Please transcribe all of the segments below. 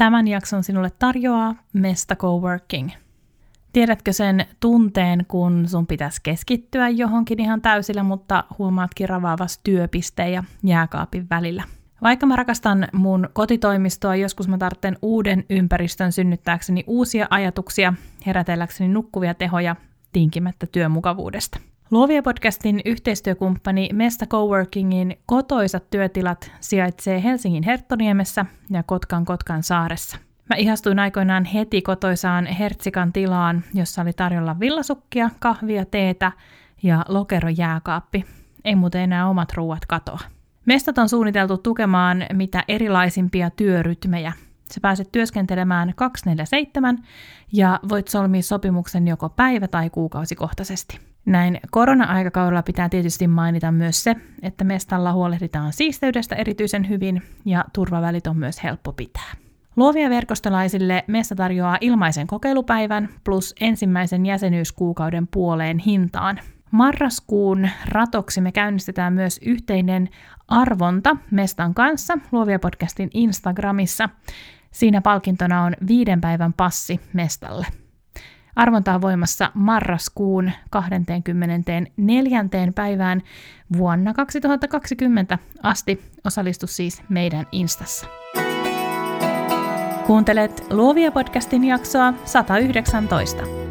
Tämän jakson sinulle tarjoaa Mesta Coworking. Tiedätkö sen tunteen, kun sun pitäisi keskittyä johonkin ihan täysillä, mutta huomaatkin ravaavas työpisteen ja jääkaapin välillä? Vaikka mä rakastan mun kotitoimistoa, joskus mä tarvitsen uuden ympäristön synnyttääkseni uusia ajatuksia, herätelläkseni nukkuvia tehoja tinkimättä työmukavuudesta. Luovia podcastin yhteistyökumppani Mesta Coworkingin kotoisat työtilat sijaitsee Helsingin Herttoniemessä ja Kotkan Kotkan saaressa. Mä ihastuin aikoinaan heti kotoisaan Hertsikan tilaan, jossa oli tarjolla villasukkia, kahvia, teetä ja lokerojääkaappi. Ei muuten enää omat ruuat katoa. Mestat on suunniteltu tukemaan mitä erilaisimpia työrytmejä. Sä pääset työskentelemään 247 ja voit solmia sopimuksen joko päivä- tai kuukausikohtaisesti. Näin korona-aikakaudella pitää tietysti mainita myös se, että mestalla huolehditaan siisteydestä erityisen hyvin ja turvavälit on myös helppo pitää. Luovia verkostolaisille Mesta tarjoaa ilmaisen kokeilupäivän plus ensimmäisen jäsenyyskuukauden puoleen hintaan. Marraskuun ratoksi me käynnistetään myös yhteinen arvonta Mestan kanssa Luovia podcastin Instagramissa. Siinä palkintona on viiden päivän passi Mestalle. Arvonta on voimassa marraskuun 24. päivään vuonna 2020 asti. Osallistu siis meidän Instassa. Kuuntelet Luovia podcastin jaksoa 119.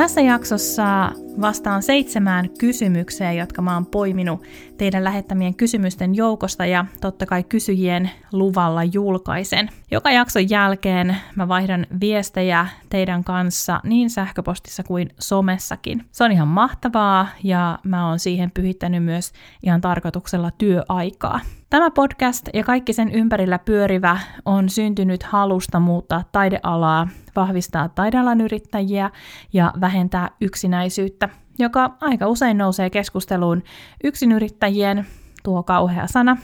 Tässä jaksossa vastaan seitsemään kysymykseen, jotka mä oon poiminut teidän lähettämien kysymysten joukosta ja totta kai kysyjien luvalla julkaisen. Joka jakson jälkeen mä vaihdan viestejä teidän kanssa niin sähköpostissa kuin somessakin. Se on ihan mahtavaa ja mä oon siihen pyhittänyt myös ihan tarkoituksella työaikaa. Tämä podcast ja kaikki sen ympärillä pyörivä on syntynyt halusta muuttaa taidealaa, vahvistaa taidealan yrittäjiä ja vähentää yksinäisyyttä, joka aika usein nousee keskusteluun yksinyrittäjien, tuo kauhea sana,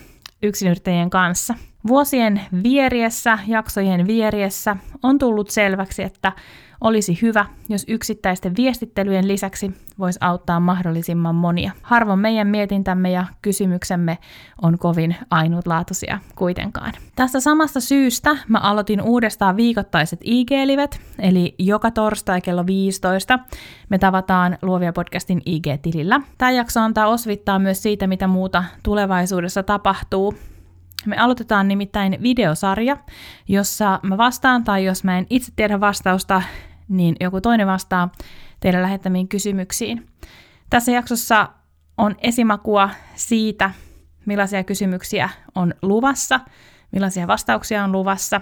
yksinyrittäjien kanssa. Vuosien vieriessä, jaksojen vieriessä on tullut selväksi, että olisi hyvä, jos yksittäisten viestittelyjen lisäksi voisi auttaa mahdollisimman monia. Harvoin meidän mietintämme ja kysymyksemme on kovin ainutlaatuisia kuitenkaan. Tästä samasta syystä mä aloitin uudestaan viikoittaiset IG-livet, eli joka torstai kello 15 me tavataan Luovia podcastin IG-tilillä. Tämä jakso antaa osvittaa myös siitä, mitä muuta tulevaisuudessa tapahtuu me aloitetaan nimittäin videosarja, jossa mä vastaan tai jos mä en itse tiedä vastausta, niin joku toinen vastaa teidän lähettämiin kysymyksiin. Tässä jaksossa on esimakua siitä, millaisia kysymyksiä on luvassa, millaisia vastauksia on luvassa.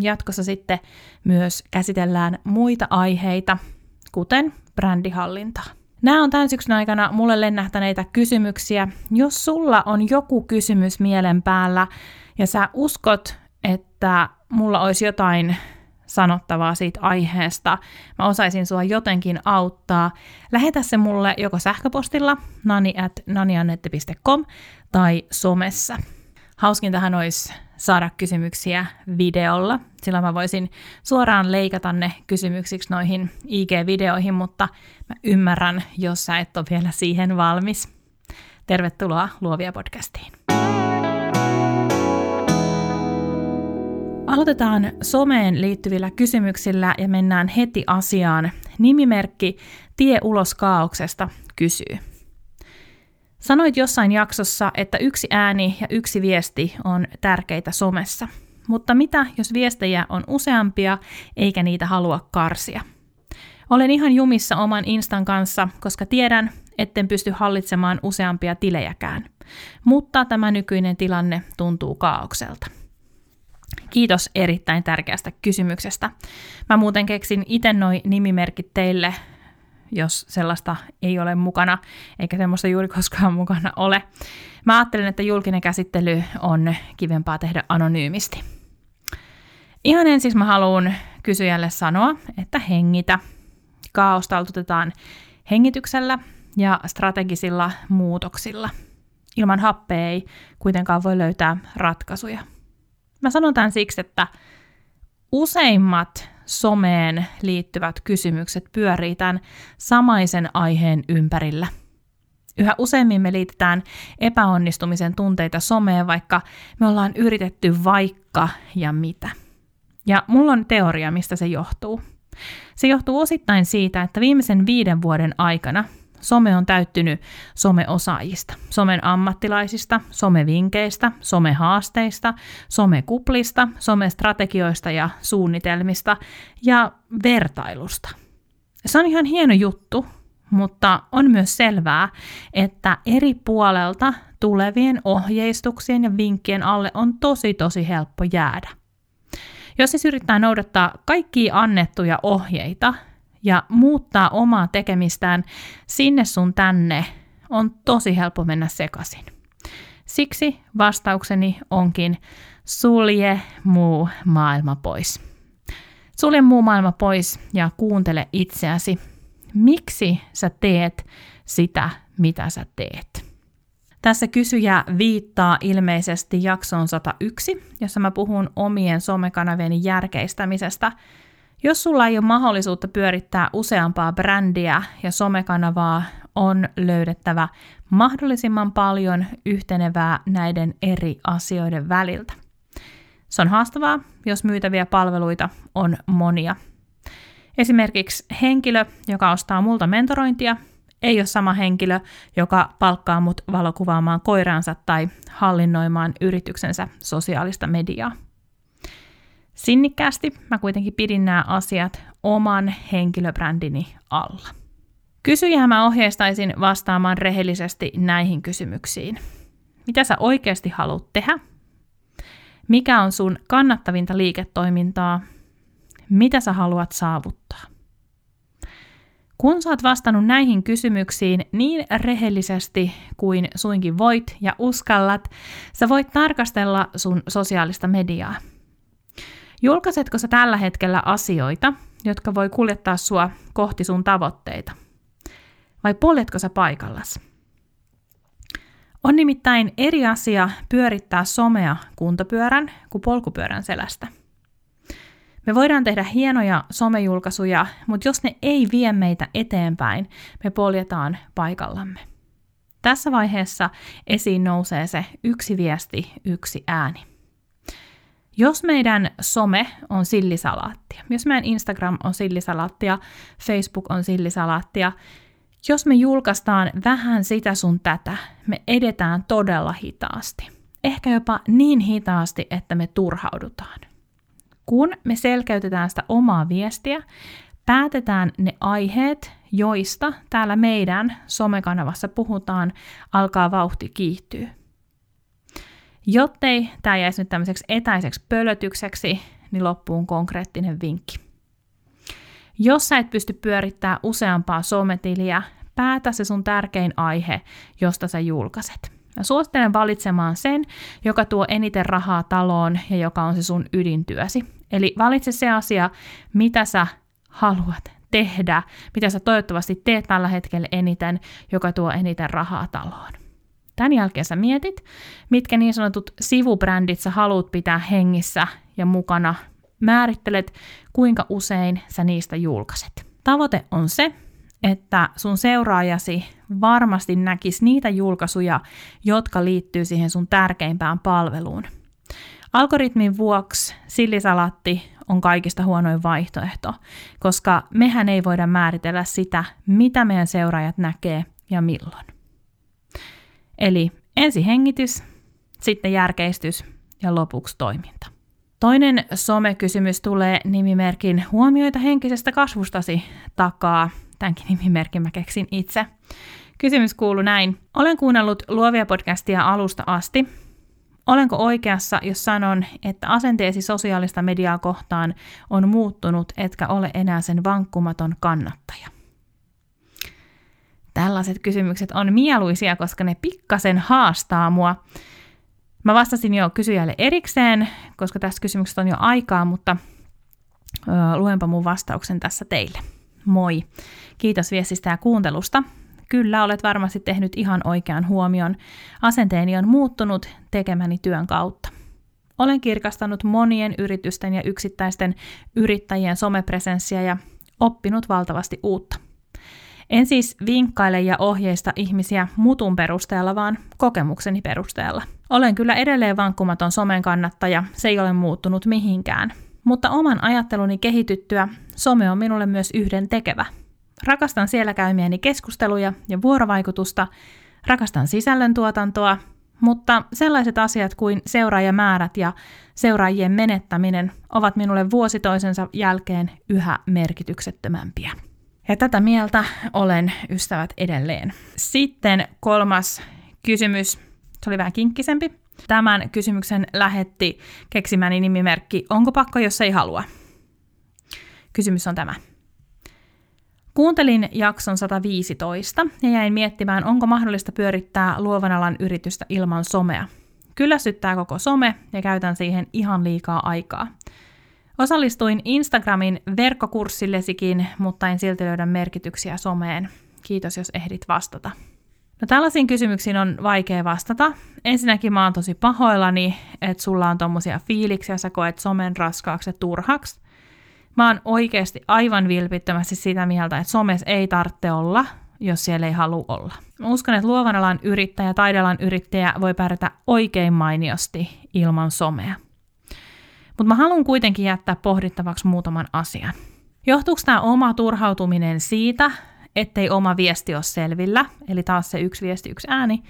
Jatkossa sitten myös käsitellään muita aiheita, kuten brändihallintaa. Nämä on tämän syksyn aikana mulle lennähtäneitä kysymyksiä. Jos sulla on joku kysymys mielen päällä ja sä uskot, että mulla olisi jotain sanottavaa siitä aiheesta, mä osaisin sua jotenkin auttaa, lähetä se mulle joko sähköpostilla nani at naniannette.com tai somessa. Hauskintahan olisi saada kysymyksiä videolla, sillä mä voisin suoraan leikata ne kysymyksiksi noihin IG-videoihin, mutta mä ymmärrän, jos sä et ole vielä siihen valmis. Tervetuloa Luovia podcastiin. Aloitetaan someen liittyvillä kysymyksillä ja mennään heti asiaan. Nimimerkki Tie ulos kaauksesta kysyy. Sanoit jossain jaksossa, että yksi ääni ja yksi viesti on tärkeitä somessa. Mutta mitä, jos viestejä on useampia eikä niitä halua karsia? Olen ihan jumissa oman Instan kanssa, koska tiedän, etten pysty hallitsemaan useampia tilejäkään. Mutta tämä nykyinen tilanne tuntuu kaaukselta. Kiitos erittäin tärkeästä kysymyksestä. Mä muuten keksin itse noin nimimerkit teille jos sellaista ei ole mukana, eikä semmoista juuri koskaan mukana ole. Mä ajattelen, että julkinen käsittely on kivempaa tehdä anonyymisti. Ihan ensin mä haluan kysyjälle sanoa, että hengitä. Kaosta taltutetaan hengityksellä ja strategisilla muutoksilla. ilman happea ei kuitenkaan voi löytää ratkaisuja. Mä sanon tämän siksi, että useimmat someen liittyvät kysymykset pyörii tämän samaisen aiheen ympärillä. Yhä useimmin me liitetään epäonnistumisen tunteita someen, vaikka me ollaan yritetty vaikka ja mitä. Ja mulla on teoria, mistä se johtuu. Se johtuu osittain siitä, että viimeisen viiden vuoden aikana some on täyttynyt someosaajista, somen ammattilaisista, somevinkeistä, somehaasteista, somekuplista, somestrategioista ja suunnitelmista ja vertailusta. Se on ihan hieno juttu, mutta on myös selvää, että eri puolelta tulevien ohjeistuksien ja vinkkien alle on tosi tosi helppo jäädä. Jos siis yrittää noudattaa kaikkia annettuja ohjeita ja muuttaa omaa tekemistään sinne sun tänne, on tosi helppo mennä sekaisin. Siksi vastaukseni onkin sulje muu maailma pois. Sulje muu maailma pois ja kuuntele itseäsi. Miksi sä teet sitä, mitä sä teet? Tässä kysyjä viittaa ilmeisesti jaksoon 101, jossa mä puhun omien somekanavien järkeistämisestä. Jos sulla ei ole mahdollisuutta pyörittää useampaa brändiä ja somekanavaa, on löydettävä mahdollisimman paljon yhtenevää näiden eri asioiden väliltä. Se on haastavaa, jos myytäviä palveluita on monia. Esimerkiksi henkilö, joka ostaa multa mentorointia, ei ole sama henkilö, joka palkkaa mut valokuvaamaan koiraansa tai hallinnoimaan yrityksensä sosiaalista mediaa. Sinnikkäästi mä kuitenkin pidin nämä asiat oman henkilöbrändini alla. Kysyjää mä ohjeistaisin vastaamaan rehellisesti näihin kysymyksiin. Mitä sä oikeasti haluat tehdä? Mikä on sun kannattavinta liiketoimintaa? Mitä sä haluat saavuttaa? Kun sä oot vastannut näihin kysymyksiin niin rehellisesti kuin suinkin voit ja uskallat, sä voit tarkastella sun sosiaalista mediaa. Julkaisetko sä tällä hetkellä asioita, jotka voi kuljettaa sua kohti sun tavoitteita? Vai poljetko sä paikallas? On nimittäin eri asia pyörittää somea kuntopyörän kuin polkupyörän selästä. Me voidaan tehdä hienoja somejulkaisuja, mutta jos ne ei vie meitä eteenpäin, me poljetaan paikallamme. Tässä vaiheessa esiin nousee se yksi viesti, yksi ääni. Jos meidän some on sillisalaattia, jos meidän Instagram on sillisalaattia, Facebook on sillisalaattia, jos me julkaistaan vähän sitä sun tätä, me edetään todella hitaasti. Ehkä jopa niin hitaasti, että me turhaudutaan. Kun me selkeytetään sitä omaa viestiä, päätetään ne aiheet, joista täällä meidän somekanavassa puhutaan, alkaa vauhti kiihtyä. Jottei tämä jäisi nyt tämmöiseksi etäiseksi pölötykseksi, niin loppuun konkreettinen vinkki. Jos sä et pysty pyörittämään useampaa sometiliä, päätä se sun tärkein aihe, josta sä julkaiset. Mä suosittelen valitsemaan sen, joka tuo eniten rahaa taloon ja joka on se sun ydintyösi. Eli valitse se asia, mitä sä haluat tehdä, mitä sä toivottavasti teet tällä hetkellä eniten, joka tuo eniten rahaa taloon. Tämän jälkeen sä mietit, mitkä niin sanotut sivubrändit sä haluat pitää hengissä ja mukana. Määrittelet, kuinka usein sä niistä julkaiset. Tavoite on se, että sun seuraajasi varmasti näkisi niitä julkaisuja, jotka liittyy siihen sun tärkeimpään palveluun. Algoritmin vuoksi sillisalatti on kaikista huonoin vaihtoehto, koska mehän ei voida määritellä sitä, mitä meidän seuraajat näkee ja milloin. Eli ensi hengitys, sitten järkeistys ja lopuksi toiminta. Toinen somekysymys tulee nimimerkin huomioita henkisestä kasvustasi takaa. Tämänkin nimimerkin mä keksin itse. Kysymys kuuluu näin. Olen kuunnellut luovia podcastia alusta asti. Olenko oikeassa, jos sanon, että asenteesi sosiaalista mediaa kohtaan on muuttunut, etkä ole enää sen vankkumaton kannattaja? Tällaiset kysymykset on mieluisia, koska ne pikkasen haastaa mua. Mä vastasin jo kysyjälle erikseen, koska tässä kysymyksestä on jo aikaa, mutta ö, luenpa mun vastauksen tässä teille. Moi! Kiitos viestistä ja kuuntelusta. Kyllä, olet varmasti tehnyt ihan oikean huomion. Asenteeni on muuttunut tekemäni työn kautta. Olen kirkastanut monien yritysten ja yksittäisten yrittäjien somepresenssiä ja oppinut valtavasti uutta. En siis vinkkaile ja ohjeista ihmisiä mutun perusteella, vaan kokemukseni perusteella. Olen kyllä edelleen vankkumaton somen kannattaja, se ei ole muuttunut mihinkään. Mutta oman ajatteluni kehityttyä some on minulle myös yhden tekevä. Rakastan siellä käymiäni keskusteluja ja vuorovaikutusta, rakastan sisällöntuotantoa, mutta sellaiset asiat kuin seuraajamäärät ja seuraajien menettäminen ovat minulle vuosi toisensa jälkeen yhä merkityksettömämpiä. Ja tätä mieltä olen ystävät edelleen. Sitten kolmas kysymys, se oli vähän kinkkisempi. Tämän kysymyksen lähetti keksimäni nimimerkki Onko pakko, jos ei halua? Kysymys on tämä. Kuuntelin jakson 115 ja jäin miettimään, onko mahdollista pyörittää luovan alan yritystä ilman somea. Kyllästyttää koko some ja käytän siihen ihan liikaa aikaa. Osallistuin Instagramin verkkokurssillesikin, mutta en silti löydä merkityksiä someen. Kiitos, jos ehdit vastata. No tällaisiin kysymyksiin on vaikea vastata. Ensinnäkin mä oon tosi pahoillani, että sulla on tommosia fiiliksiä, sä koet somen raskaaksi ja turhaksi. Mä oon oikeasti aivan vilpittömästi sitä mieltä, että somes ei tarvitse olla, jos siellä ei halua olla. Mä uskon, että luovan alan yrittäjä, taidealan yrittäjä voi pärjätä oikein mainiosti ilman somea. Mutta mä haluan kuitenkin jättää pohdittavaksi muutaman asian. Johtuuko tämä oma turhautuminen siitä, ettei oma viesti ole selvillä, eli taas se yksi viesti, yksi ääni,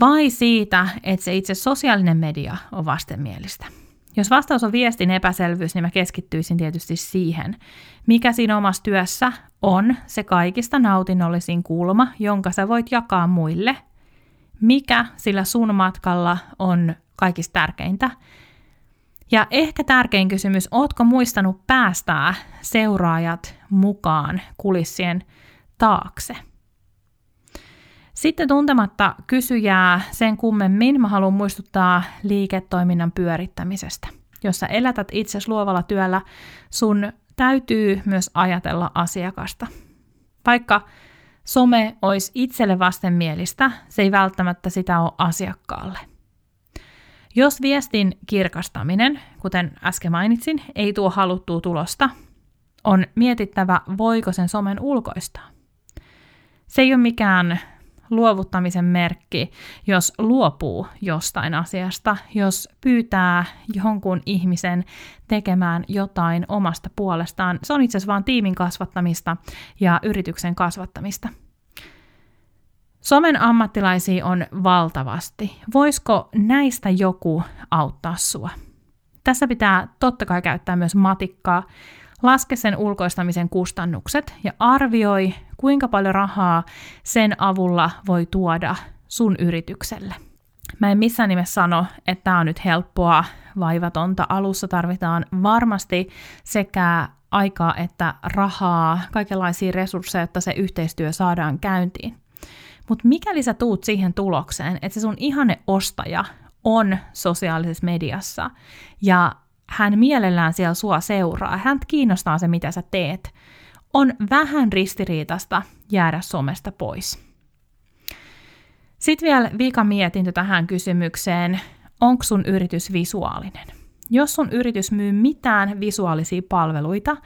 vai siitä, että se itse sosiaalinen media on vastenmielistä? Jos vastaus on viestin epäselvyys, niin mä keskittyisin tietysti siihen, mikä siinä omassa työssä on se kaikista nautinnollisin kulma, jonka sä voit jakaa muille. Mikä sillä sun matkalla on kaikista tärkeintä. Ja ehkä tärkein kysymys, ootko muistanut päästää seuraajat mukaan kulissien taakse? Sitten tuntematta kysyjää sen kummemmin mä haluan muistuttaa liiketoiminnan pyörittämisestä. Jos sä elätät itse luovalla työllä, sun täytyy myös ajatella asiakasta. Vaikka some olisi itselle vastenmielistä, se ei välttämättä sitä ole asiakkaalle. Jos viestin kirkastaminen, kuten äsken mainitsin, ei tuo haluttua tulosta, on mietittävä, voiko sen somen ulkoistaa. Se ei ole mikään luovuttamisen merkki, jos luopuu jostain asiasta, jos pyytää jonkun ihmisen tekemään jotain omasta puolestaan. Se on itse asiassa vain tiimin kasvattamista ja yrityksen kasvattamista. Somen ammattilaisia on valtavasti. Voisiko näistä joku auttaa sua? Tässä pitää totta kai käyttää myös matikkaa. Laske sen ulkoistamisen kustannukset ja arvioi, kuinka paljon rahaa sen avulla voi tuoda sun yritykselle. Mä en missään nimessä sano, että tämä on nyt helppoa, vaivatonta. Alussa tarvitaan varmasti sekä aikaa että rahaa, kaikenlaisia resursseja, että se yhteistyö saadaan käyntiin. Mutta mikäli sä tuut siihen tulokseen, että se sun ihanne ostaja on sosiaalisessa mediassa ja hän mielellään siellä sua seuraa, hän kiinnostaa se, mitä sä teet, on vähän ristiriitasta jäädä somesta pois. Sitten vielä vika mietintö tähän kysymykseen, onko sun yritys visuaalinen? Jos sun yritys myy mitään visuaalisia palveluita,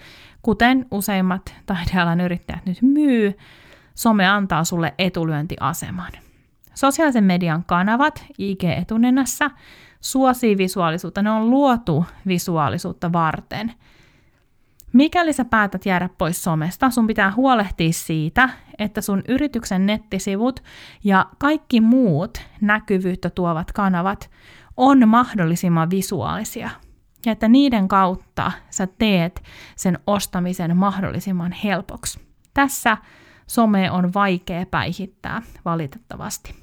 kuten useimmat taidealan yrittäjät nyt myy, some antaa sulle etulyöntiaseman. Sosiaalisen median kanavat IG-etunenässä suosii visuaalisuutta, ne on luotu visuaalisuutta varten. Mikäli sä päätät jäädä pois somesta, sun pitää huolehtia siitä, että sun yrityksen nettisivut ja kaikki muut näkyvyyttä tuovat kanavat on mahdollisimman visuaalisia. Ja että niiden kautta sä teet sen ostamisen mahdollisimman helpoksi. Tässä some on vaikea päihittää, valitettavasti.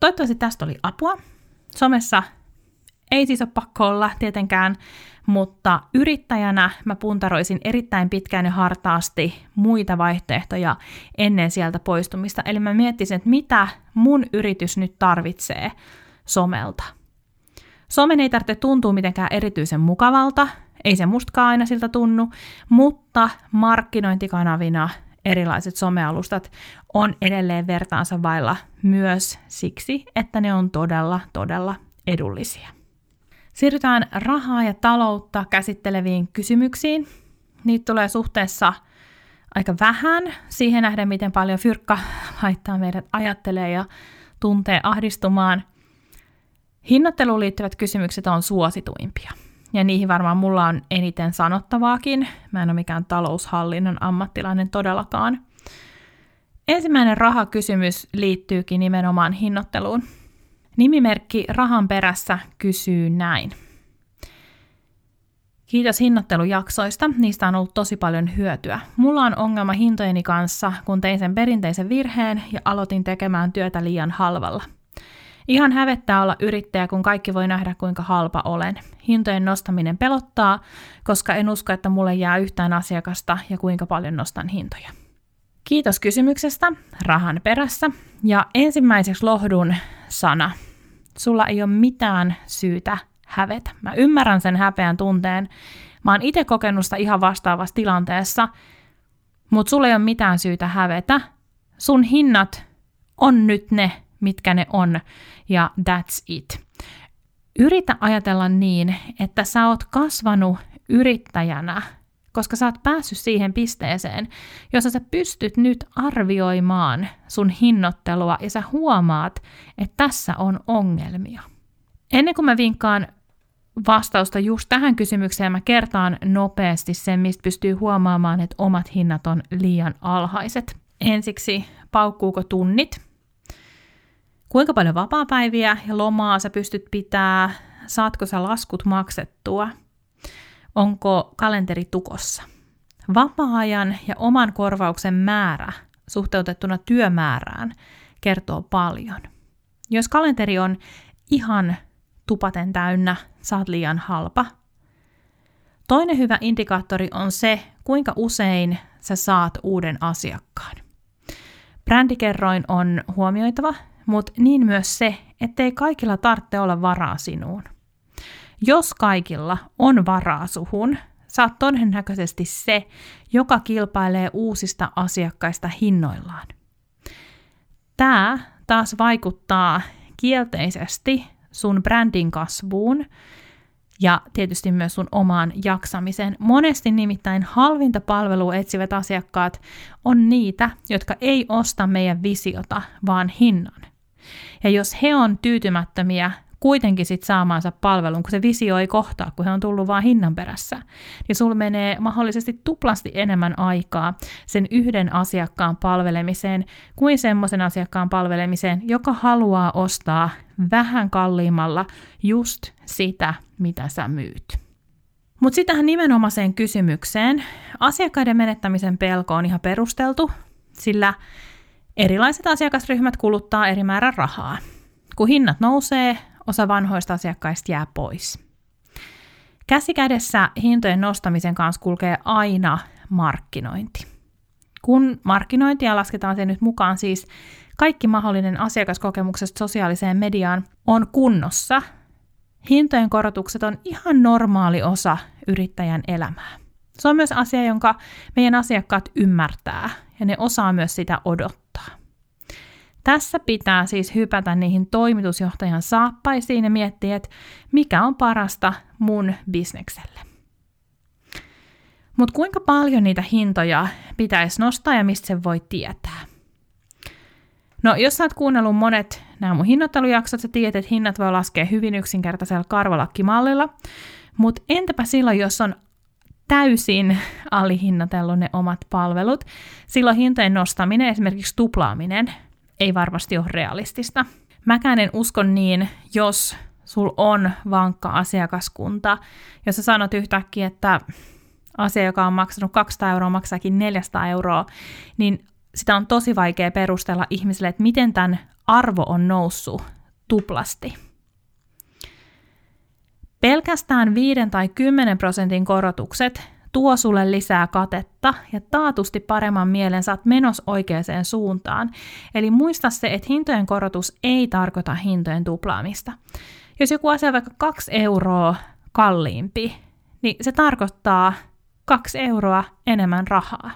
Toivottavasti tästä oli apua. Somessa ei siis ole pakko olla tietenkään, mutta yrittäjänä mä puntaroisin erittäin pitkään ja hartaasti muita vaihtoehtoja ennen sieltä poistumista. Eli mä miettisin, että mitä mun yritys nyt tarvitsee somelta. Somen ei tarvitse tuntua mitenkään erityisen mukavalta, ei se mustakaan aina siltä tunnu, mutta markkinointikanavina erilaiset somealustat on edelleen vertaansa vailla myös siksi, että ne on todella, todella edullisia. Siirrytään rahaa ja taloutta käsitteleviin kysymyksiin. Niitä tulee suhteessa aika vähän siihen nähden, miten paljon fyrkka laittaa meidät ajattelee ja tuntee ahdistumaan. Hinnoitteluun liittyvät kysymykset on suosituimpia. Ja niihin varmaan mulla on eniten sanottavaakin. Mä en ole mikään taloushallinnon ammattilainen todellakaan. Ensimmäinen rahakysymys liittyykin nimenomaan hinnoitteluun. Nimimerkki Rahan perässä kysyy näin. Kiitos hinnoittelujaksoista, niistä on ollut tosi paljon hyötyä. Mulla on ongelma hintojeni kanssa, kun tein sen perinteisen virheen ja aloitin tekemään työtä liian halvalla. Ihan hävettää olla yrittäjä, kun kaikki voi nähdä, kuinka halpa olen. Hintojen nostaminen pelottaa, koska en usko, että mulle jää yhtään asiakasta ja kuinka paljon nostan hintoja. Kiitos kysymyksestä rahan perässä. Ja ensimmäiseksi lohdun sana. Sulla ei ole mitään syytä hävetä. Mä ymmärrän sen häpeän tunteen. Mä oon itse kokenut sitä ihan vastaavassa tilanteessa, mutta sulla ei ole mitään syytä hävetä. Sun hinnat on nyt ne, mitkä ne on, ja that's it. Yritä ajatella niin, että sä oot kasvanut yrittäjänä, koska sä oot päässyt siihen pisteeseen, jossa sä pystyt nyt arvioimaan sun hinnoittelua ja sä huomaat, että tässä on ongelmia. Ennen kuin mä vinkkaan vastausta just tähän kysymykseen, mä kertaan nopeasti sen, mistä pystyy huomaamaan, että omat hinnat on liian alhaiset. Ensiksi, paukkuuko tunnit? Kuinka paljon vapaapäiviä ja lomaa sä pystyt pitää? Saatko sä laskut maksettua? Onko kalenteri tukossa? Vapaa-ajan ja oman korvauksen määrä suhteutettuna työmäärään kertoo paljon. Jos kalenteri on ihan tupaten täynnä, saat liian halpa. Toinen hyvä indikaattori on se, kuinka usein sä saat uuden asiakkaan. Brändikerroin on huomioitava, mutta niin myös se, ettei kaikilla tarvitse olla varaa sinuun. Jos kaikilla on varaa suhun, saat todennäköisesti se, joka kilpailee uusista asiakkaista hinnoillaan. Tämä taas vaikuttaa kielteisesti sun brändin kasvuun ja tietysti myös sun omaan jaksamiseen. Monesti nimittäin halvinta palvelua etsivät asiakkaat on niitä, jotka ei osta meidän visiota, vaan hinnan. Ja jos he on tyytymättömiä kuitenkin sit saamaansa palvelun, kun se visio ei kohtaa, kun he on tullut vain hinnan perässä, niin sulla menee mahdollisesti tuplasti enemmän aikaa sen yhden asiakkaan palvelemiseen kuin semmoisen asiakkaan palvelemiseen, joka haluaa ostaa vähän kalliimmalla just sitä, mitä sä myyt. Mutta sitten tähän nimenomaiseen kysymykseen. Asiakkaiden menettämisen pelko on ihan perusteltu, sillä erilaiset asiakasryhmät kuluttaa eri määrän rahaa. Kun hinnat nousee, osa vanhoista asiakkaista jää pois. Käsikädessä hintojen nostamisen kanssa kulkee aina markkinointi. Kun markkinointia lasketaan se nyt mukaan siis kaikki mahdollinen asiakaskokemuksesta sosiaaliseen mediaan on kunnossa, hintojen korotukset on ihan normaali osa yrittäjän elämää. Se on myös asia, jonka meidän asiakkaat ymmärtää ja ne osaa myös sitä odottaa. Tässä pitää siis hypätä niihin toimitusjohtajan saappaisiin ja miettiä, että mikä on parasta mun bisnekselle. Mutta kuinka paljon niitä hintoja pitäisi nostaa ja mistä se voi tietää? No, jos sä oot kuunnellut monet nämä mun hinnoittelujaksot, sä tiedät, että hinnat voi laskea hyvin yksinkertaisella karvalakkimallilla, mutta entäpä silloin, jos on täysin alihinnatellut ne omat palvelut, silloin hintojen nostaminen, esimerkiksi tuplaaminen, ei varmasti ole realistista. Mäkään en usko niin, jos sul on vankka asiakaskunta, jos sä sanot yhtäkkiä, että asia, joka on maksanut 200 euroa, maksaakin 400 euroa, niin sitä on tosi vaikea perustella ihmisille, että miten tämän arvo on noussut tuplasti. Pelkästään 5 tai 10 prosentin korotukset tuo sulle lisää katetta ja taatusti paremman mielen saat menos oikeaan suuntaan. Eli muista se, että hintojen korotus ei tarkoita hintojen tuplaamista. Jos joku asia on vaikka 2 euroa kalliimpi, niin se tarkoittaa 2 euroa enemmän rahaa.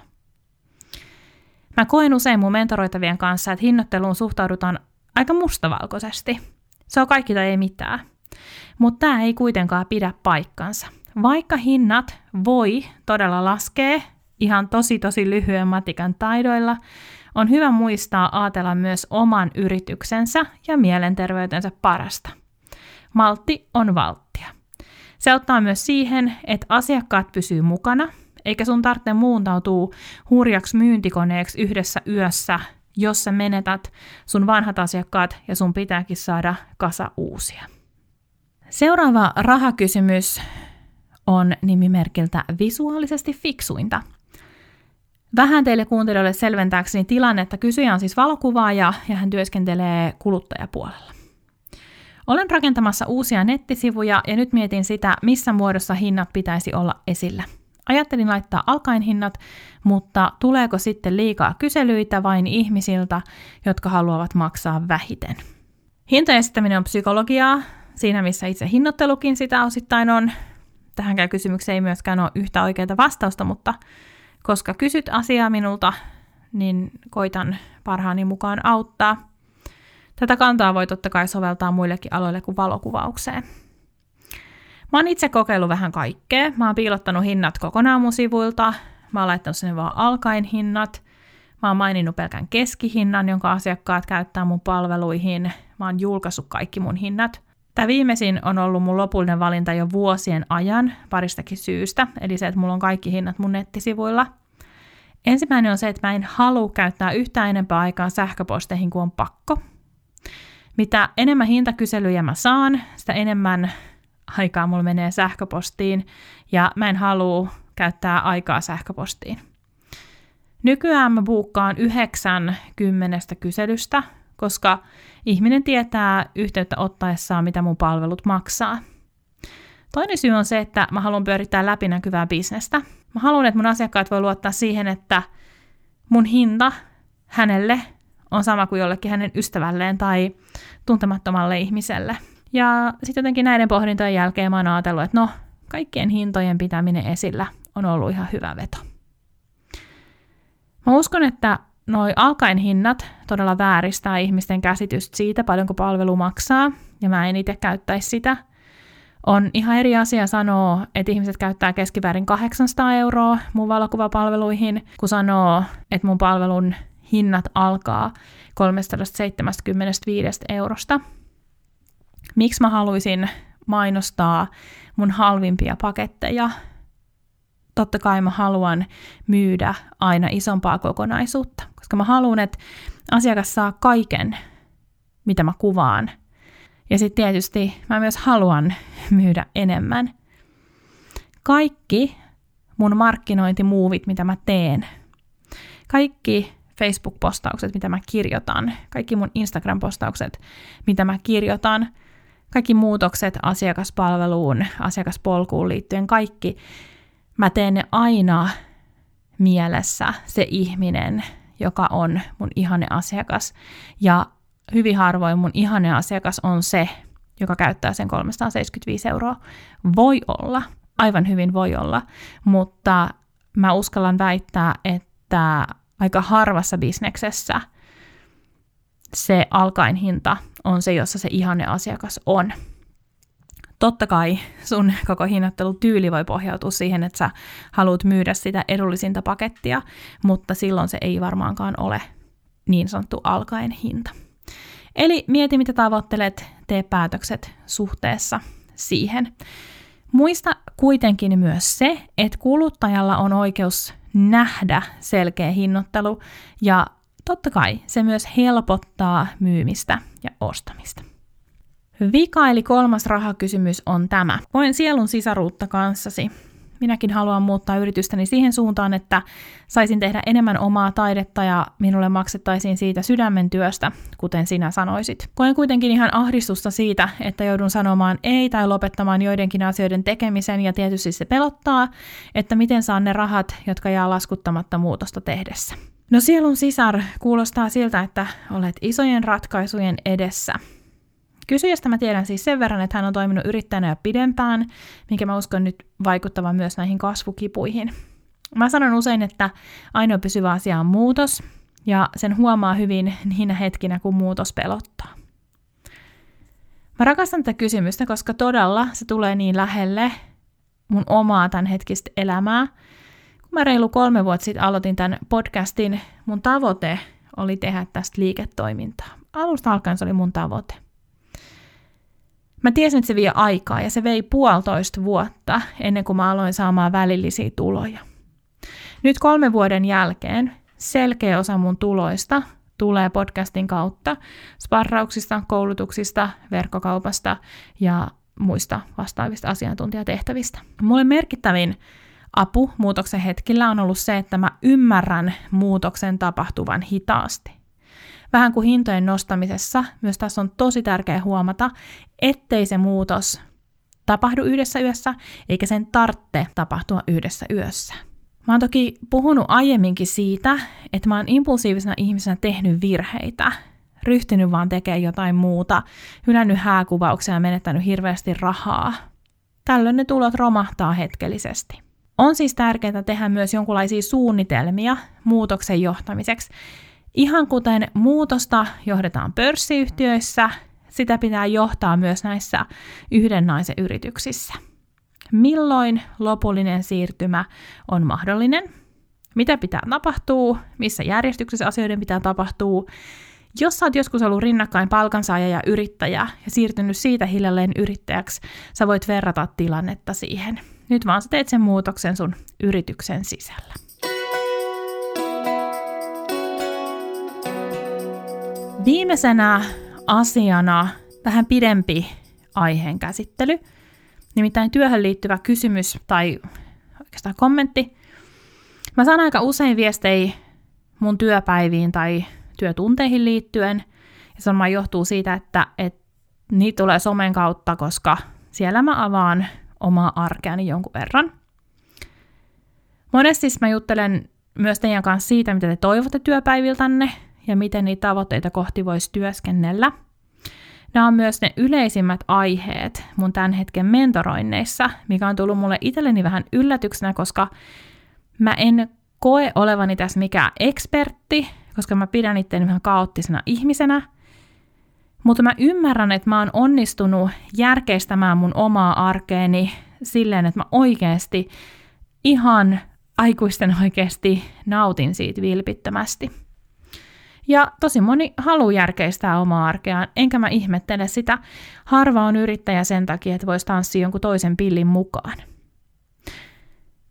Mä koen usein mun mentoroitavien kanssa, että hinnoitteluun suhtaudutaan aika mustavalkoisesti. Se on kaikki tai ei mitään. Mutta tämä ei kuitenkaan pidä paikkansa. Vaikka hinnat voi todella laskea ihan tosi tosi lyhyen matikan taidoilla, on hyvä muistaa ajatella myös oman yrityksensä ja mielenterveytensä parasta. Maltti on valttia. Se auttaa myös siihen, että asiakkaat pysyy mukana, eikä sun tarvitse muuntautua hurjaksi myyntikoneeksi yhdessä yössä, jos sä menetät sun vanhat asiakkaat ja sun pitääkin saada kasa uusia. Seuraava rahakysymys on nimimerkiltä visuaalisesti fiksuinta. Vähän teille kuuntelijoille selventääkseni tilannetta. Kysyjä on siis valokuvaaja ja hän työskentelee kuluttajapuolella. Olen rakentamassa uusia nettisivuja ja nyt mietin sitä, missä muodossa hinnat pitäisi olla esillä. Ajattelin laittaa alkaen hinnat, mutta tuleeko sitten liikaa kyselyitä vain ihmisiltä, jotka haluavat maksaa vähiten? Hintojen esittäminen on psykologiaa, siinä missä itse hinnoittelukin sitä osittain on. Tähänkään kysymykseen ei myöskään ole yhtä oikeaa vastausta, mutta koska kysyt asiaa minulta, niin koitan parhaani mukaan auttaa. Tätä kantaa voi totta kai soveltaa muillekin aloille kuin valokuvaukseen. Mä oon itse kokeillut vähän kaikkea. Mä oon piilottanut hinnat kokonaan mun sivuilta. Mä oon laittanut sinne vaan alkain hinnat. Mä oon maininnut pelkän keskihinnan, jonka asiakkaat käyttää mun palveluihin. Mä oon julkaissut kaikki mun hinnat. Tämä viimeisin on ollut mun lopullinen valinta jo vuosien ajan paristakin syystä, eli se, että mulla on kaikki hinnat mun nettisivuilla. Ensimmäinen on se, että mä en halua käyttää yhtään enempää aikaa sähköposteihin kuin on pakko. Mitä enemmän hintakyselyjä mä saan, sitä enemmän aikaa mulla menee sähköpostiin, ja mä en halua käyttää aikaa sähköpostiin. Nykyään mä buukkaan yhdeksän kymmenestä kyselystä, koska ihminen tietää yhteyttä ottaessaan, mitä mun palvelut maksaa. Toinen syy on se, että mä haluan pyörittää läpinäkyvää bisnestä. Mä haluan, että mun asiakkaat voi luottaa siihen, että mun hinta hänelle on sama kuin jollekin hänen ystävälleen tai tuntemattomalle ihmiselle. Ja sitten jotenkin näiden pohdintojen jälkeen mä oon ajatellut, että no, kaikkien hintojen pitäminen esillä on ollut ihan hyvä veto. Mä uskon, että noi alkaen hinnat todella vääristää ihmisten käsitystä siitä, paljonko palvelu maksaa, ja mä en itse käyttäisi sitä. On ihan eri asia sanoa, että ihmiset käyttää keskiväärin 800 euroa mun valokuvapalveluihin, kun sanoo, että mun palvelun hinnat alkaa 375 eurosta. Miksi mä haluaisin mainostaa mun halvimpia paketteja totta kai mä haluan myydä aina isompaa kokonaisuutta, koska mä haluan, että asiakas saa kaiken, mitä mä kuvaan. Ja sitten tietysti mä myös haluan myydä enemmän. Kaikki mun markkinointimuuvit, mitä mä teen, kaikki Facebook-postaukset, mitä mä kirjoitan, kaikki mun Instagram-postaukset, mitä mä kirjoitan, kaikki muutokset asiakaspalveluun, asiakaspolkuun liittyen, kaikki. Mä teen ne aina mielessä se ihminen, joka on mun ihane asiakas. Ja hyvin harvoin mun ihane asiakas on se, joka käyttää sen 375 euroa. Voi olla, aivan hyvin voi olla, mutta mä uskallan väittää, että aika harvassa bisneksessä se alkain hinta on se, jossa se ihane asiakas on. Totta kai sun koko hinnoittelutyyli voi pohjautua siihen, että sä haluat myydä sitä edullisinta pakettia, mutta silloin se ei varmaankaan ole niin sanottu alkaen hinta. Eli mieti, mitä tavoittelet, tee päätökset suhteessa siihen. Muista kuitenkin myös se, että kuluttajalla on oikeus nähdä selkeä hinnoittelu ja totta kai se myös helpottaa myymistä ja ostamista. Vika eli kolmas rahakysymys on tämä. Koen sielun sisaruutta kanssasi. Minäkin haluan muuttaa yritystäni siihen suuntaan, että saisin tehdä enemmän omaa taidetta ja minulle maksettaisiin siitä sydämen työstä, kuten sinä sanoisit. Koen kuitenkin ihan ahdistusta siitä, että joudun sanomaan ei tai lopettamaan joidenkin asioiden tekemisen ja tietysti se pelottaa, että miten saan ne rahat, jotka jää laskuttamatta muutosta tehdessä. No sielun sisar kuulostaa siltä, että olet isojen ratkaisujen edessä – Kysyjästä mä tiedän siis sen verran, että hän on toiminut yrittäjänä jo pidempään, minkä mä uskon nyt vaikuttavan myös näihin kasvukipuihin. Mä sanon usein, että ainoa pysyvä asia on muutos, ja sen huomaa hyvin niinä hetkinä, kun muutos pelottaa. Mä rakastan tätä kysymystä, koska todella se tulee niin lähelle mun omaa tämän hetkistä elämää. Kun mä reilu kolme vuotta sitten aloitin tämän podcastin, mun tavoite oli tehdä tästä liiketoimintaa. Alusta alkaen se oli mun tavoite. Mä tiesin, että se vie aikaa ja se vei puolitoista vuotta ennen kuin mä aloin saamaan välillisiä tuloja. Nyt kolmen vuoden jälkeen selkeä osa mun tuloista tulee podcastin kautta, sparrauksista, koulutuksista, verkkokaupasta ja muista vastaavista asiantuntijatehtävistä. Mulle merkittävin apu muutoksen hetkillä on ollut se, että mä ymmärrän muutoksen tapahtuvan hitaasti. Vähän kuin hintojen nostamisessa, myös tässä on tosi tärkeää huomata, ettei se muutos tapahdu yhdessä yössä, eikä sen tarvitse tapahtua yhdessä yössä. Mä oon toki puhunut aiemminkin siitä, että mä oon impulsiivisena ihmisenä tehnyt virheitä, ryhtynyt vaan tekemään jotain muuta, hylännyt hääkuvauksia ja menettänyt hirveästi rahaa. Tällöin ne tulot romahtaa hetkellisesti. On siis tärkeää tehdä myös jonkinlaisia suunnitelmia muutoksen johtamiseksi. Ihan kuten muutosta johdetaan pörssiyhtiöissä, sitä pitää johtaa myös näissä yhden naisen yrityksissä. Milloin lopullinen siirtymä on mahdollinen? Mitä pitää tapahtua? Missä järjestyksessä asioiden pitää tapahtua? Jos sä oot joskus ollut rinnakkain palkansaaja ja yrittäjä ja siirtynyt siitä hiljalleen yrittäjäksi, sä voit verrata tilannetta siihen. Nyt vaan sä teet sen muutoksen sun yrityksen sisällä. Viimeisenä asiana vähän pidempi aiheen käsittely, nimittäin työhön liittyvä kysymys tai oikeastaan kommentti. Mä saan aika usein viestejä mun työpäiviin tai työtunteihin liittyen, ja se varmaan johtuu siitä, että, että niitä tulee somen kautta, koska siellä mä avaan omaa arkeani jonkun verran. Monesti siis mä juttelen myös teidän kanssa siitä, mitä te toivotte työpäiviltänne ja miten niitä tavoitteita kohti voisi työskennellä. Nämä on myös ne yleisimmät aiheet mun tämän hetken mentoroinneissa, mikä on tullut mulle itselleni vähän yllätyksenä, koska mä en koe olevani tässä mikään ekspertti, koska mä pidän itseäni vähän kaoottisena ihmisenä. Mutta mä ymmärrän, että mä oon onnistunut järkeistämään mun omaa arkeeni silleen, että mä oikeasti ihan aikuisten oikeasti nautin siitä vilpittömästi. Ja tosi moni haluaa järkeistää omaa arkeaan, enkä mä ihmettele sitä. Harva on yrittäjä sen takia, että voisi tanssia jonkun toisen pillin mukaan.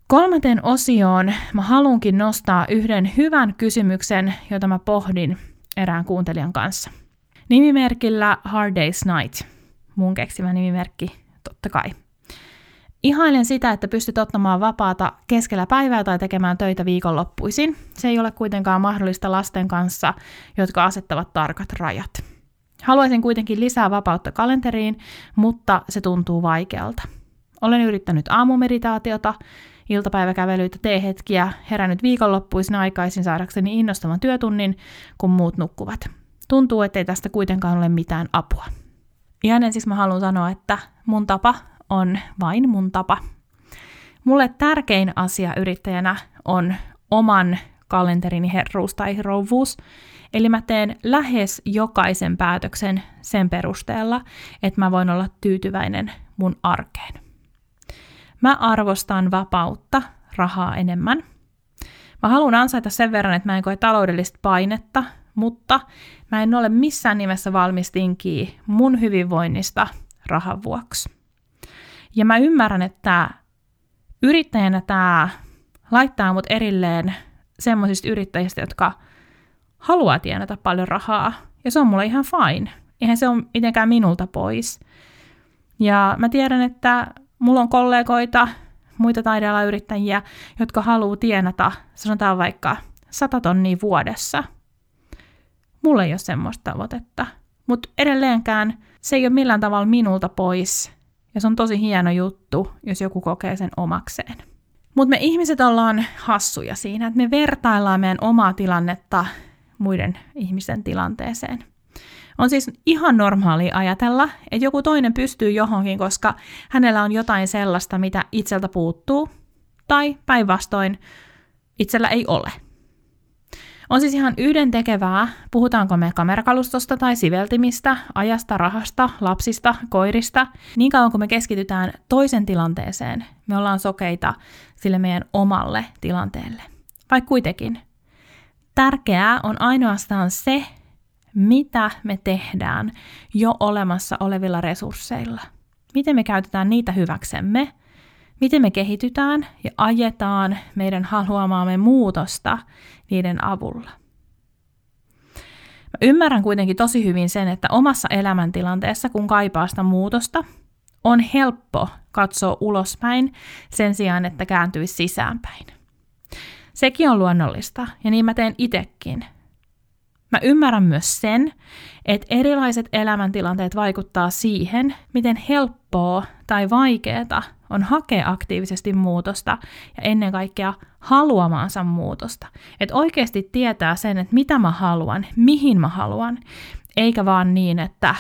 Kolmanteen osioon mä haluankin nostaa yhden hyvän kysymyksen, jota mä pohdin erään kuuntelijan kanssa. Nimimerkillä Hard Day's Night. Mun keksimä nimimerkki, totta kai. Ihailen sitä, että pystyt ottamaan vapaata keskellä päivää tai tekemään töitä viikonloppuisin. Se ei ole kuitenkaan mahdollista lasten kanssa, jotka asettavat tarkat rajat. Haluaisin kuitenkin lisää vapautta kalenteriin, mutta se tuntuu vaikealta. Olen yrittänyt aamumeditaatiota, iltapäiväkävelyitä, teehetkiä, herännyt viikonloppuisin aikaisin saadakseni innostavan työtunnin, kun muut nukkuvat. Tuntuu, ettei tästä kuitenkaan ole mitään apua. Ihan ensiksi mä haluan sanoa, että mun tapa on vain mun tapa. Mulle tärkein asia yrittäjänä on oman kalenterini herruus tai rouvuus, eli mä teen lähes jokaisen päätöksen sen perusteella, että mä voin olla tyytyväinen mun arkeen. Mä arvostan vapautta, rahaa enemmän. Mä haluan ansaita sen verran, että mä en koe taloudellista painetta, mutta mä en ole missään nimessä valmis tinkiä mun hyvinvoinnista rahan vuoksi. Ja mä ymmärrän, että yrittäjänä tämä laittaa mut erilleen semmoisista yrittäjistä, jotka haluaa tienata paljon rahaa. Ja se on mulle ihan fine. Eihän se ole mitenkään minulta pois. Ja mä tiedän, että mulla on kollegoita, muita taidealayrittäjiä, jotka haluaa tienata, sanotaan vaikka 100 tonnia vuodessa. Mulla ei ole semmoista tavoitetta. Mutta edelleenkään se ei ole millään tavalla minulta pois. Ja se on tosi hieno juttu, jos joku kokee sen omakseen. Mutta me ihmiset ollaan hassuja siinä, että me vertaillaan meidän omaa tilannetta muiden ihmisten tilanteeseen. On siis ihan normaalia ajatella, että joku toinen pystyy johonkin, koska hänellä on jotain sellaista, mitä itseltä puuttuu, tai päinvastoin itsellä ei ole. On siis ihan yhden tekevää, puhutaanko me kamerakalustosta tai siveltimistä, ajasta, rahasta, lapsista, koirista. Niin kauan kun me keskitytään toisen tilanteeseen, me ollaan sokeita sille meidän omalle tilanteelle. Vai kuitenkin. Tärkeää on ainoastaan se, mitä me tehdään jo olemassa olevilla resursseilla. Miten me käytetään niitä hyväksemme, miten me kehitytään ja ajetaan meidän haluamaamme muutosta niiden avulla. Mä ymmärrän kuitenkin tosi hyvin sen, että omassa elämäntilanteessa, kun kaipaa sitä muutosta, on helppo katsoa ulospäin sen sijaan, että kääntyisi sisäänpäin. Sekin on luonnollista, ja niin mä teen itekin. Mä ymmärrän myös sen, että erilaiset elämäntilanteet vaikuttaa siihen, miten helppoa tai vaikeaa on hakea aktiivisesti muutosta ja ennen kaikkea haluamaansa muutosta. Että oikeasti tietää sen, että mitä mä haluan, mihin mä haluan, eikä vaan niin, että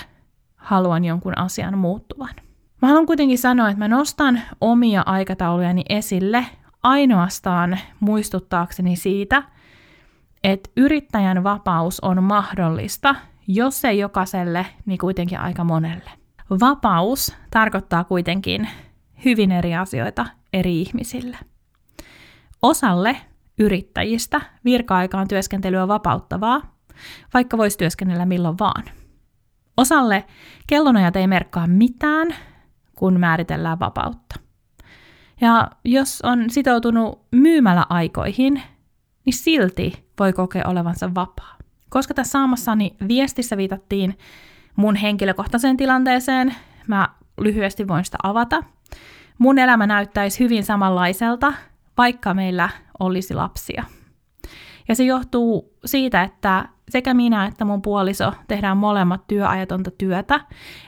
haluan jonkun asian muuttuvan. Mä haluan kuitenkin sanoa, että mä nostan omia aikataulujani esille ainoastaan muistuttaakseni siitä, että yrittäjän vapaus on mahdollista, jos ei jokaiselle, niin kuitenkin aika monelle. Vapaus tarkoittaa kuitenkin hyvin eri asioita eri ihmisille. Osalle yrittäjistä työskentely on vapauttavaa, vaikka voisi työskennellä milloin vaan. Osalle kellonajat ei merkkaa mitään, kun määritellään vapautta. Ja jos on sitoutunut myymäläaikoihin, niin silti voi kokea olevansa vapaa. Koska tässä saamassani viestissä viitattiin mun henkilökohtaiseen tilanteeseen, mä lyhyesti voin sitä avata. Mun elämä näyttäisi hyvin samanlaiselta, vaikka meillä olisi lapsia. Ja se johtuu siitä, että sekä minä että mun puoliso tehdään molemmat työajatonta työtä.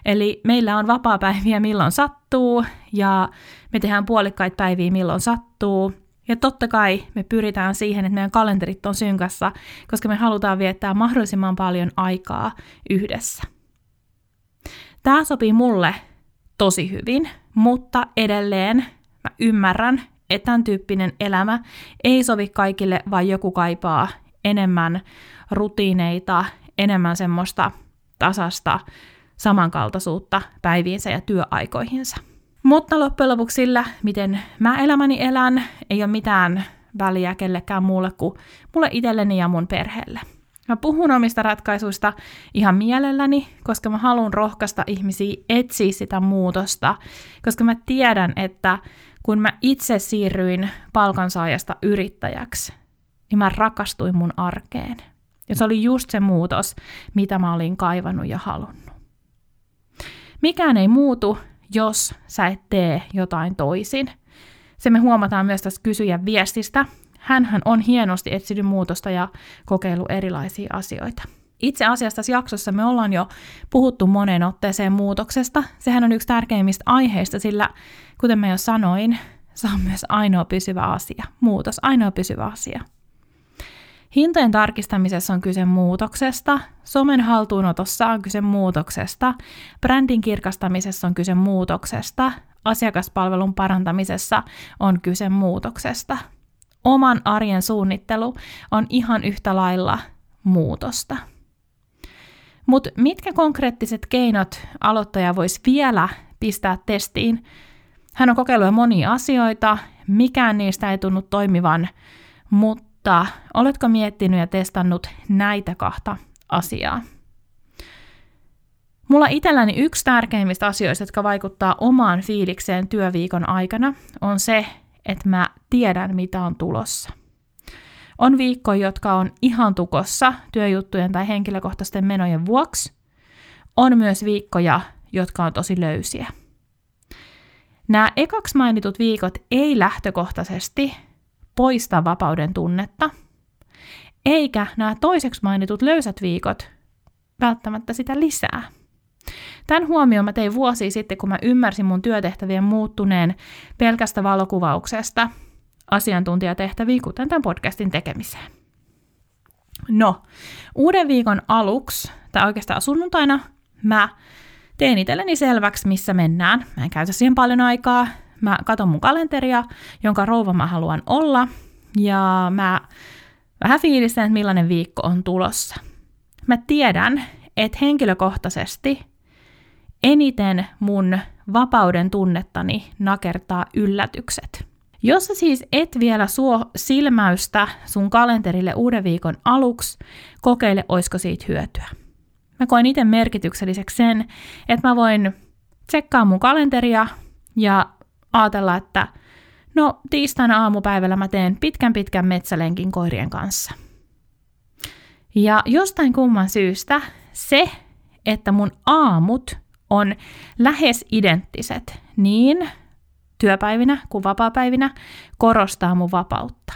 Eli meillä on vapaa-päiviä milloin sattuu ja me tehdään puolikkaita päiviä milloin sattuu. Ja totta kai me pyritään siihen, että meidän kalenterit on synkassa, koska me halutaan viettää mahdollisimman paljon aikaa yhdessä. Tämä sopii mulle tosi hyvin, mutta edelleen mä ymmärrän, että tämän tyyppinen elämä ei sovi kaikille, vaan joku kaipaa enemmän rutiineita, enemmän semmoista tasasta samankaltaisuutta päiviinsä ja työaikoihinsa. Mutta loppujen lopuksi sillä, miten mä elämäni elän, ei ole mitään väliä kellekään muulle kuin mulle itselleni ja mun perheelle. Mä puhun omista ratkaisuista ihan mielelläni, koska mä haluan rohkaista ihmisiä etsiä sitä muutosta, koska mä tiedän, että kun mä itse siirryin palkansaajasta yrittäjäksi, niin mä rakastuin mun arkeen. Ja se oli just se muutos, mitä mä olin kaivannut ja halunnut. Mikään ei muutu, jos sä et tee jotain toisin. Se me huomataan myös tästä kysyjän viestistä. Hänhän on hienosti etsinyt muutosta ja kokeilu erilaisia asioita. Itse asiassa tässä jaksossa me ollaan jo puhuttu moneen otteeseen muutoksesta. Sehän on yksi tärkeimmistä aiheista, sillä kuten mä jo sanoin, se on myös ainoa pysyvä asia. Muutos, ainoa pysyvä asia. Hintojen tarkistamisessa on kyse muutoksesta, somen haltuunotossa on kyse muutoksesta, brändin kirkastamisessa on kyse muutoksesta, asiakaspalvelun parantamisessa on kyse muutoksesta. Oman arjen suunnittelu on ihan yhtä lailla muutosta. Mutta mitkä konkreettiset keinot aloittaja voisi vielä pistää testiin? Hän on kokeillut monia asioita, mikään niistä ei tunnu toimivan, mutta oletko miettinyt ja testannut näitä kahta asiaa? Mulla itselläni yksi tärkeimmistä asioista, jotka vaikuttaa omaan fiilikseen työviikon aikana, on se, että mä tiedän, mitä on tulossa. On viikkoja, jotka on ihan tukossa työjuttujen tai henkilökohtaisten menojen vuoksi. On myös viikkoja, jotka on tosi löysiä. Nämä ekaksi mainitut viikot ei lähtökohtaisesti poista vapauden tunnetta, eikä nämä toiseksi mainitut löysät viikot välttämättä sitä lisää. Tämän huomioon mä tein vuosia sitten, kun mä ymmärsin mun työtehtävien muuttuneen pelkästä valokuvauksesta asiantuntijatehtäviin, kuten tämän podcastin tekemiseen. No, uuden viikon aluksi, tai oikeastaan sunnuntaina, mä teen itselleni selväksi, missä mennään. Mä en käytä siihen paljon aikaa, Mä katon mun kalenteria, jonka rouva mä haluan olla, ja mä vähän fiilistä, että millainen viikko on tulossa. Mä tiedän, että henkilökohtaisesti eniten mun vapauden tunnettani nakertaa yllätykset. Jos sä siis et vielä suo silmäystä sun kalenterille uuden viikon aluksi, kokeile, oisko siitä hyötyä. Mä koen itse merkitykselliseksi sen, että mä voin tsekkaa mun kalenteria ja ajatella, että no tiistaina aamupäivällä mä teen pitkän pitkän metsälenkin koirien kanssa. Ja jostain kumman syystä se, että mun aamut on lähes identtiset niin työpäivinä kuin vapaapäivinä, korostaa mun vapautta.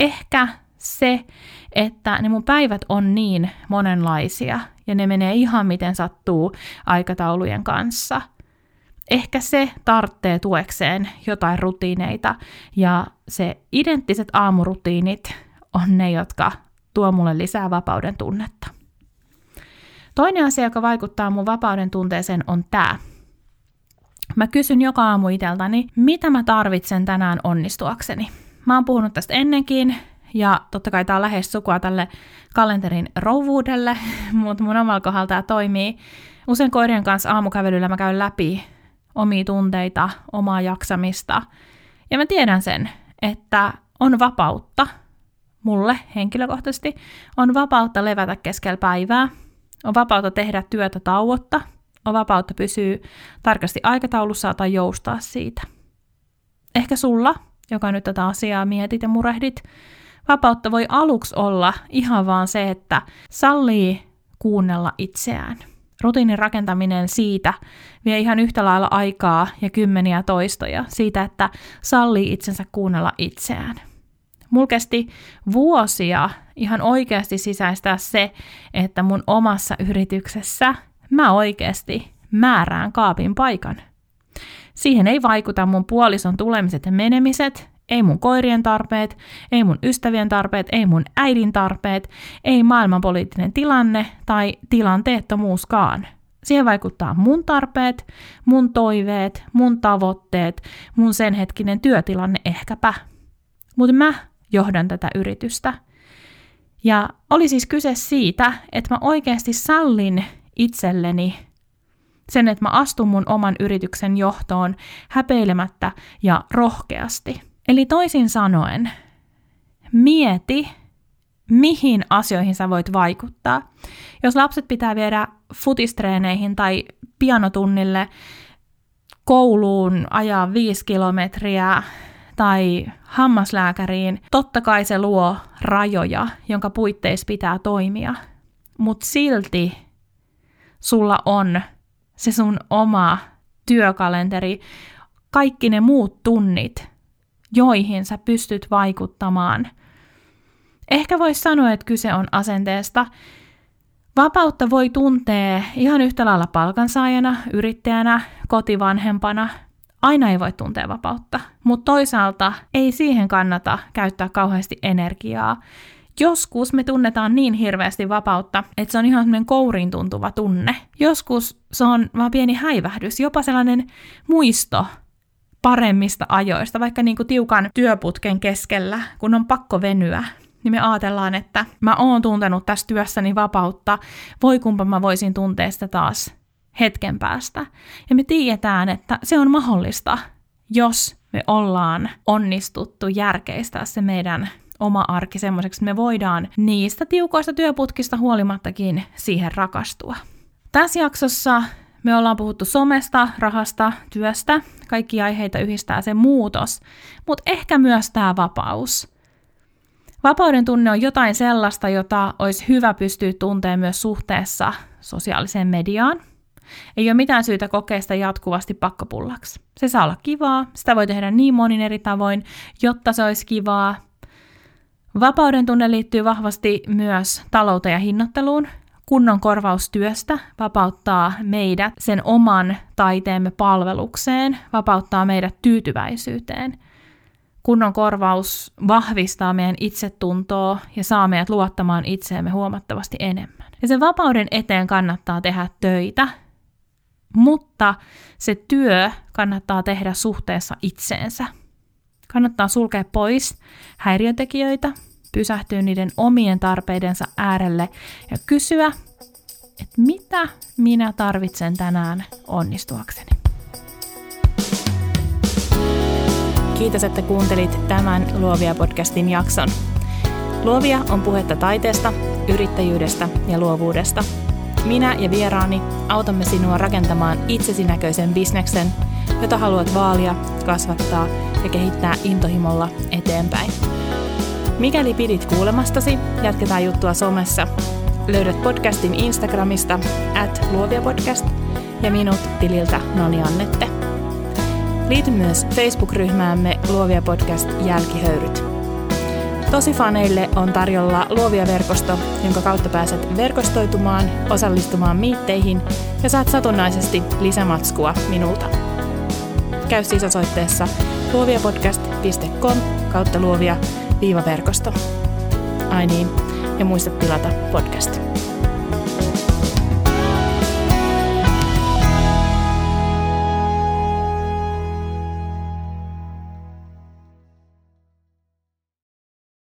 Ehkä se, että ne mun päivät on niin monenlaisia ja ne menee ihan miten sattuu aikataulujen kanssa. Ehkä se tarttee tuekseen jotain rutiineita ja se identtiset aamurutiinit on ne, jotka tuo mulle lisää vapauden tunnetta. Toinen asia, joka vaikuttaa mun vapauden tunteeseen, on tämä. Mä kysyn joka aamu iteltäni, mitä mä tarvitsen tänään onnistuakseni. Mä oon puhunut tästä ennenkin, ja totta kai tää on lähes sukua tälle kalenterin rouvuudelle, mutta mun omalla kohdalla tää toimii. Usein koirien kanssa aamukävelyllä mä käyn läpi omia tunteita, omaa jaksamista. Ja mä tiedän sen, että on vapautta, mulle henkilökohtaisesti, on vapautta levätä keskellä päivää, on vapautta tehdä työtä tauotta, on vapautta pysyä tarkasti aikataulussa tai joustaa siitä. Ehkä sulla, joka nyt tätä asiaa mietit ja murehdit, vapautta voi aluksi olla ihan vaan se, että sallii kuunnella itseään. Rutiinin rakentaminen siitä vie ihan yhtä lailla aikaa ja kymmeniä toistoja siitä, että sallii itsensä kuunnella itseään. Mulla kesti vuosia ihan oikeasti sisäistää se, että mun omassa yrityksessä mä oikeasti määrään kaapin paikan. Siihen ei vaikuta mun puolison tulemiset ja menemiset, ei mun koirien tarpeet, ei mun ystävien tarpeet, ei mun äidin tarpeet, ei maailmanpoliittinen tilanne tai tilanteettomuuskaan. Siihen vaikuttaa mun tarpeet, mun toiveet, mun tavoitteet, mun sen hetkinen työtilanne ehkäpä. Mutta mä johdan tätä yritystä. Ja oli siis kyse siitä, että mä oikeasti sallin itselleni sen, että mä astun mun oman yrityksen johtoon häpeilemättä ja rohkeasti. Eli toisin sanoen, mieti, mihin asioihin sä voit vaikuttaa. Jos lapset pitää viedä futistreeneihin tai pianotunnille, kouluun ajaa viisi kilometriä tai hammaslääkäriin, totta kai se luo rajoja, jonka puitteissa pitää toimia. Mutta silti sulla on se sun oma työkalenteri, kaikki ne muut tunnit, joihin sä pystyt vaikuttamaan. Ehkä voisi sanoa, että kyse on asenteesta. Vapautta voi tuntea ihan yhtä lailla palkansaajana, yrittäjänä, kotivanhempana. Aina ei voi tuntea vapautta, mutta toisaalta ei siihen kannata käyttää kauheasti energiaa. Joskus me tunnetaan niin hirveästi vapautta, että se on ihan semmoinen kouriin tuntuva tunne. Joskus se on vaan pieni häivähdys, jopa sellainen muisto paremmista ajoista, vaikka niin kuin tiukan työputken keskellä, kun on pakko venyä, niin me ajatellaan, että mä oon tuntenut tässä työssäni vapautta, voi kumpa mä voisin tuntea sitä taas hetken päästä. Ja me tiedetään, että se on mahdollista, jos me ollaan onnistuttu järkeistää se meidän oma arki semmoiseksi, että me voidaan niistä tiukoista työputkista huolimattakin siihen rakastua. Tässä jaksossa me ollaan puhuttu somesta, rahasta, työstä. Kaikki aiheita yhdistää se muutos, mutta ehkä myös tämä vapaus. Vapauden tunne on jotain sellaista, jota olisi hyvä pystyä tuntemaan myös suhteessa sosiaaliseen mediaan. Ei ole mitään syytä kokea sitä jatkuvasti pakkopullaksi. Se saa olla kivaa, sitä voi tehdä niin monin eri tavoin, jotta se olisi kivaa. Vapauden tunne liittyy vahvasti myös talouteen ja hinnoitteluun. Kunnon korvaustyöstä vapauttaa meidät sen oman taiteemme palvelukseen, vapauttaa meidät tyytyväisyyteen. Kunnon korvaus vahvistaa meidän itsetuntoa ja saa meidät luottamaan itseemme huomattavasti enemmän. Ja sen vapauden eteen kannattaa tehdä töitä, mutta se työ kannattaa tehdä suhteessa itseensä. Kannattaa sulkea pois häiriötekijöitä, pysähtyä niiden omien tarpeidensa äärelle ja kysyä, että mitä minä tarvitsen tänään onnistuakseni. Kiitos, että kuuntelit tämän Luovia podcastin jakson. Luovia on puhetta taiteesta, yrittäjyydestä ja luovuudesta. Minä ja vieraani autamme sinua rakentamaan itsesi näköisen bisneksen, jota haluat vaalia, kasvattaa ja kehittää intohimolla eteenpäin. Mikäli pidit kuulemastasi, jatketaan juttua somessa. Löydät podcastin Instagramista at luoviapodcast ja minut tililtä Noni Annette. Liity myös Facebook-ryhmäämme Luovia Podcast Jälkihöyryt. Tosi faneille on tarjolla Luovia verkosto, jonka kautta pääset verkostoitumaan, osallistumaan miitteihin ja saat satunnaisesti lisämatskua minulta. Käy siis osoitteessa luoviapodcast.com kautta luovia viivaverkosto. Ai niin, ja muista tilata podcast.